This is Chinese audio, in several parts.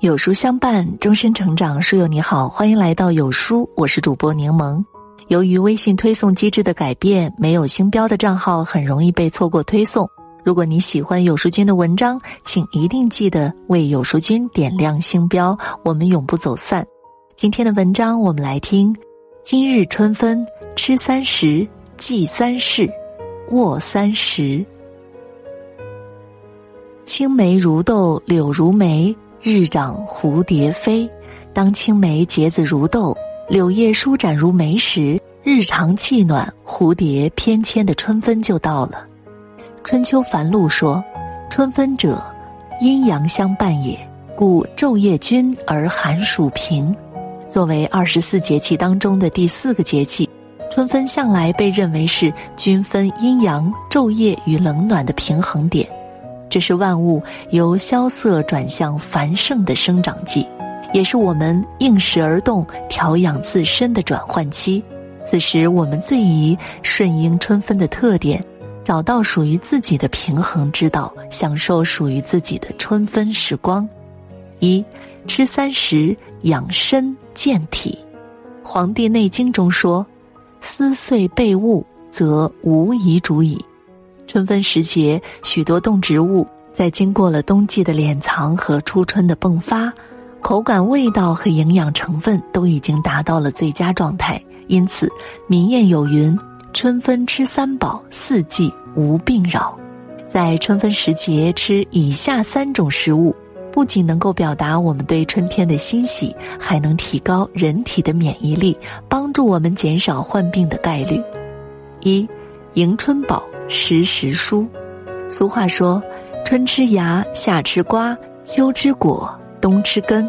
有书相伴，终身成长。书友你好，欢迎来到有书，我是主播柠檬。由于微信推送机制的改变，没有星标的账号很容易被错过推送。如果你喜欢有书君的文章，请一定记得为有书君点亮星标，我们永不走散。今天的文章我们来听：今日春分，吃三十，祭三事，卧三十。青梅如豆，柳如眉。日长蝴蝶飞，当青梅结子如豆，柳叶舒展如眉时，日长气暖，蝴蝶翩跹的春分就到了。春秋繁露说：“春分者，阴阳相伴也，故昼夜均而寒暑平。”作为二十四节气当中的第四个节气，春分向来被认为是均分阴阳、昼夜与冷暖的平衡点。这是万物由萧瑟转向繁盛的生长季，也是我们应时而动、调养自身的转换期。此时，我们最宜顺应春分的特点，找到属于自己的平衡之道，享受属于自己的春分时光。一吃三食，养身健体。《黄帝内经》中说：“思岁备物，则无遗主矣。”春分时节，许多动植物在经过了冬季的敛藏和初春的迸发，口感、味道和营养成分都已经达到了最佳状态。因此，民谚有云：“春分吃三宝，四季无病扰。”在春分时节吃以下三种食物，不仅能够表达我们对春天的欣喜，还能提高人体的免疫力，帮助我们减少患病的概率。一，迎春宝。时时蔬，俗话说：“春吃芽，夏吃瓜，秋吃果，冬吃根。”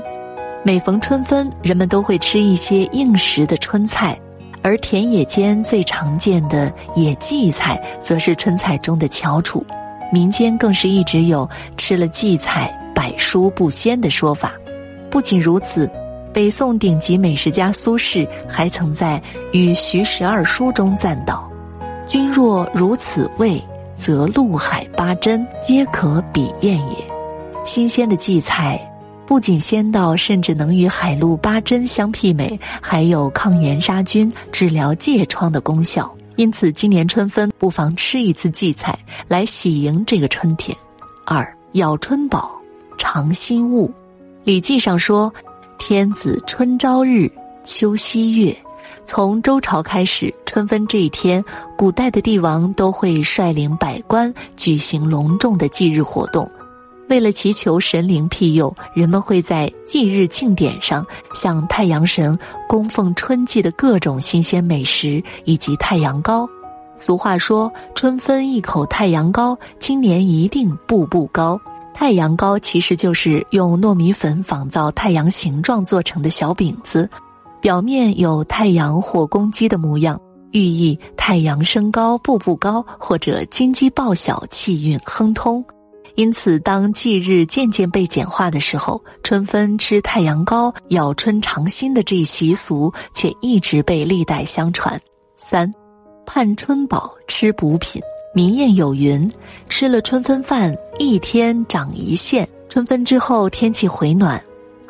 每逢春分，人们都会吃一些应时的春菜，而田野间最常见的野荠菜，则是春菜中的翘楚。民间更是一直有“吃了荠菜，百蔬不鲜”的说法。不仅如此，北宋顶级美食家苏轼还曾在《与徐十二书》中赞道。君若如此味，则陆海八珍皆可比验也。新鲜的荠菜不仅鲜到甚至能与海陆八珍相媲美，还有抗炎杀菌、治疗疥疮的功效。因此，今年春分不妨吃一次荠菜，来喜迎这个春天。二咬春宝，尝新物。《礼记》上说：“天子春朝日，秋夕月。”从周朝开始，春分这一天，古代的帝王都会率领百官举行隆重的祭日活动。为了祈求神灵庇佑，人们会在祭日庆典上向太阳神供奉春季的各种新鲜美食以及太阳糕。俗话说：“春分一口太阳糕，今年一定步步高。”太阳糕其实就是用糯米粉仿造太阳形状做成的小饼子。表面有太阳或公鸡的模样，寓意太阳升高步步高，或者金鸡报晓气运亨通。因此，当祭日渐渐被简化的时候，春分吃太阳糕、咬春尝新的这一习俗却一直被历代相传。三，盼春宝吃补品。民谚有云：“吃了春分饭，一天长一线。”春分之后，天气回暖。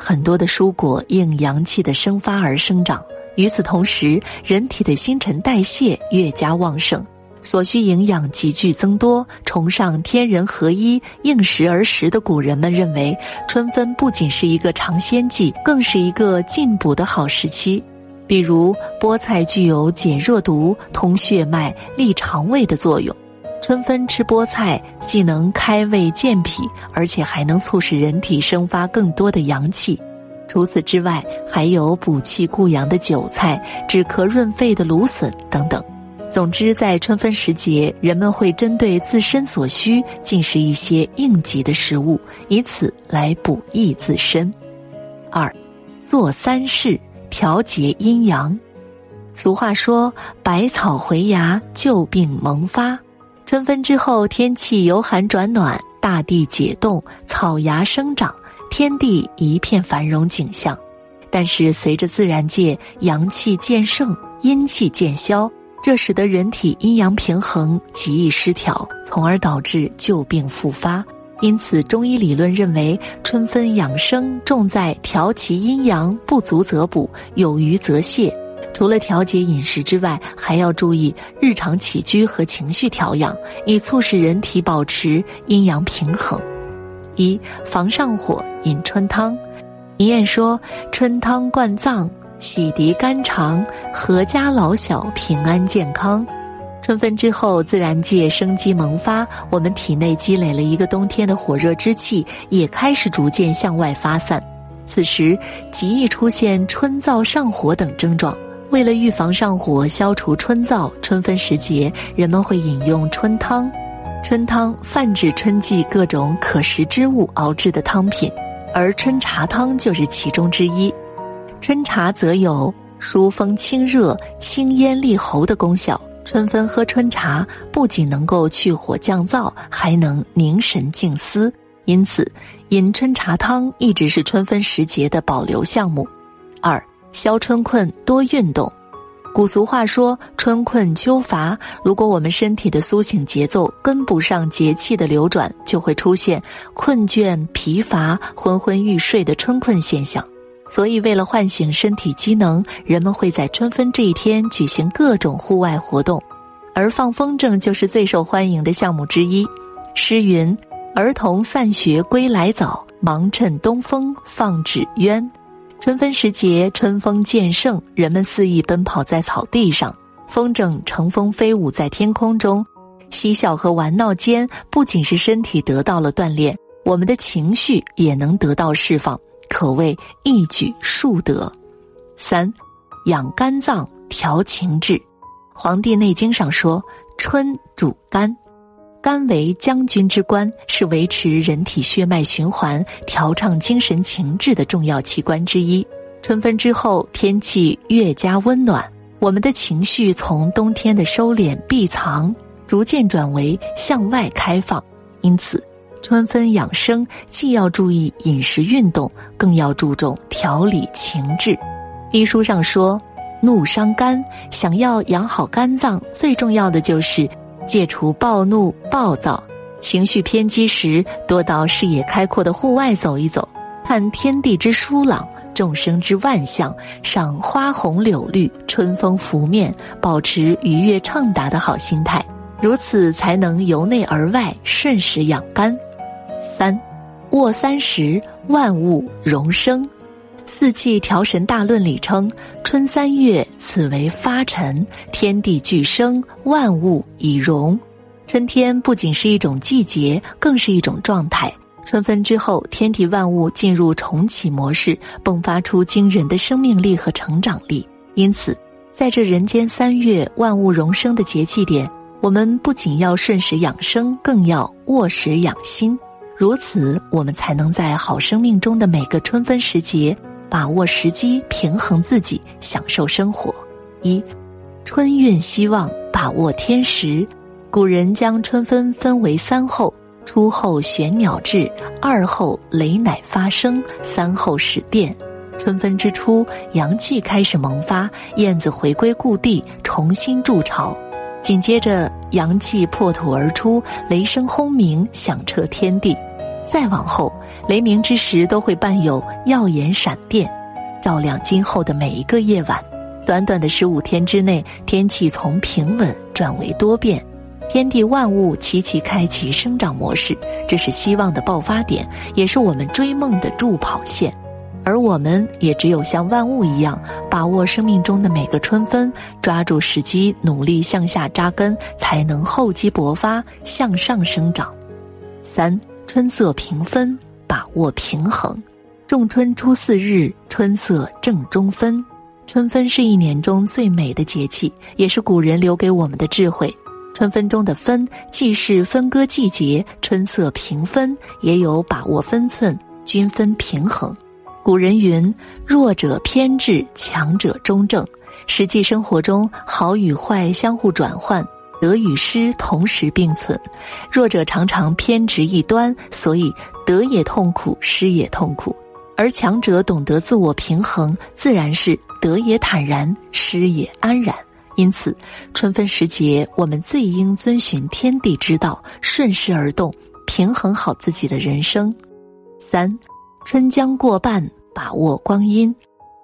很多的蔬果应阳气的生发而生长，与此同时，人体的新陈代谢越加旺盛，所需营养急剧增多。崇尚天人合一、应时而食的古人们认为，春分不仅是一个尝鲜季，更是一个进补的好时期。比如，菠菜具有解热毒、通血脉、利肠胃的作用。春分吃菠菜，既能开胃健脾，而且还能促使人体生发更多的阳气。除此之外，还有补气固阳的韭菜、止咳润肺的芦笋等等。总之，在春分时节，人们会针对自身所需进食一些应急的食物，以此来补益自身。二，做三事，调节阴阳。俗话说：“百草回芽，旧病萌发。”春分之后，天气由寒转暖，大地解冻，草芽生长，天地一片繁荣景象。但是，随着自然界阳气渐盛，阴气渐消，这使得人体阴阳平衡极易失调，从而导致旧病复发。因此，中医理论认为，春分养生重在调其阴阳，不足则补，有余则泻。除了调节饮食之外，还要注意日常起居和情绪调养，以促使人体保持阴阳平衡。一防上火，饮春汤。明艳说：“春汤灌脏，洗涤肝肠，阖家老小平安健康。”春分之后，自然界生机萌发，我们体内积累了一个冬天的火热之气，也开始逐渐向外发散。此时极易出现春燥上火等症状。为了预防上火、消除春燥，春分时节人们会饮用春汤。春汤泛指春季各种可食之物熬制的汤品，而春茶汤就是其中之一。春茶则有疏风清热、清咽利喉的功效。春分喝春茶，不仅能够去火降燥，还能凝神静思。因此，饮春茶汤一直是春分时节的保留项目。二、消春困，多运动。古俗话说：“春困秋乏。”如果我们身体的苏醒节奏跟不上节气的流转，就会出现困倦、疲乏、昏昏欲睡的春困现象。所以，为了唤醒身体机能，人们会在春分这一天举行各种户外活动，而放风筝就是最受欢迎的项目之一。诗云：“儿童散学归来早，忙趁东风放纸鸢。”春分时节，春风渐盛，人们肆意奔跑在草地上，风筝乘风飞舞在天空中，嬉笑和玩闹间，不仅是身体得到了锻炼，我们的情绪也能得到释放。可谓一举数得。三，养肝脏，调情志。《黄帝内经》上说：“春主肝，肝为将军之官，是维持人体血脉循环、调畅精神情志的重要器官之一。”春分之后，天气越加温暖，我们的情绪从冬天的收敛闭藏，逐渐转为向外开放，因此。春分养生，既要注意饮食运动，更要注重调理情志。医书上说，怒伤肝，想要养好肝脏，最重要的就是戒除暴怒、暴躁。情绪偏激时，多到视野开阔的户外走一走，看天地之疏朗，众生之万象，赏花红柳绿，春风拂面，保持愉悦畅达的好心态，如此才能由内而外顺时养肝。三，卧三时，万物荣生。四气调神大论里称：春三月，此为发陈，天地俱生，万物以荣。春天不仅是一种季节，更是一种状态。春分之后，天地万物进入重启模式，迸发出惊人的生命力和成长力。因此，在这人间三月万物荣生的节气点，我们不仅要顺时养生，更要卧时养心。如此，我们才能在好生命中的每个春分时节，把握时机，平衡自己，享受生活。一，春运希望把握天时。古人将春分分为三候：初候玄鸟至，二候雷乃发生，三候始电。春分之初，阳气开始萌发，燕子回归故地，重新筑巢。紧接着，阳气破土而出，雷声轰鸣，响彻天地。再往后，雷鸣之时都会伴有耀眼闪电，照亮今后的每一个夜晚。短短的十五天之内，天气从平稳转为多变，天地万物齐齐开启生长模式。这是希望的爆发点，也是我们追梦的助跑线。而我们也只有像万物一样，把握生命中的每个春分，抓住时机，努力向下扎根，才能厚积薄发，向上生长。三。春色平分，把握平衡。仲春初四日，春色正中分。春分是一年中最美的节气，也是古人留给我们的智慧。春分中的分，既是分割季节，春色平分，也有把握分寸、均分平衡。古人云：“弱者偏执，强者中正。”实际生活中，好与坏相互转换。得与失同时并存，弱者常常偏执一端，所以得也痛苦，失也痛苦；而强者懂得自我平衡，自然是得也坦然，失也安然。因此，春分时节，我们最应遵循天地之道，顺势而动，平衡好自己的人生。三，春将过半，把握光阴。《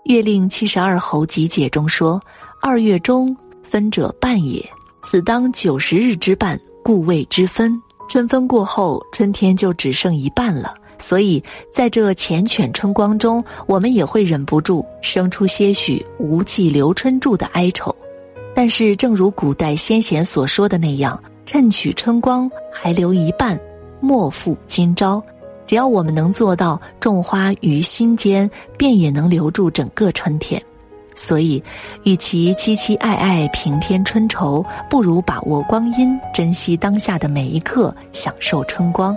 月令七十二候集解》中说：“二月中分者半也，此当九十日之半，故谓之分。春分过后，春天就只剩一半了。所以，在这缱绻春光中，我们也会忍不住生出些许‘无计留春住’的哀愁。但是，正如古代先贤所说的那样，趁取春光还留一半，莫负今朝。”只要我们能做到种花于心间，便也能留住整个春天。所以，与其凄凄爱爱平添春愁，不如把握光阴，珍惜当下的每一刻，享受春光。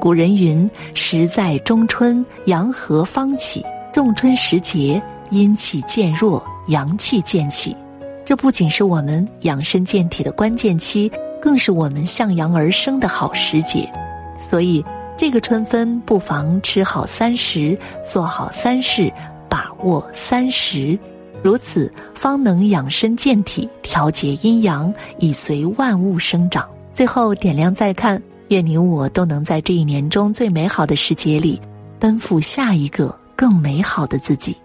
古人云：“时在中春，阳和方起。”仲春时节，阴气渐弱，阳气渐起。这不仅是我们养生健体的关键期，更是我们向阳而生的好时节。所以。这个春分，不妨吃好三十，做好三事，把握三十，如此方能养身健体，调节阴阳，以随万物生长。最后点亮再看，愿你我都能在这一年中最美好的时节里，奔赴下一个更美好的自己。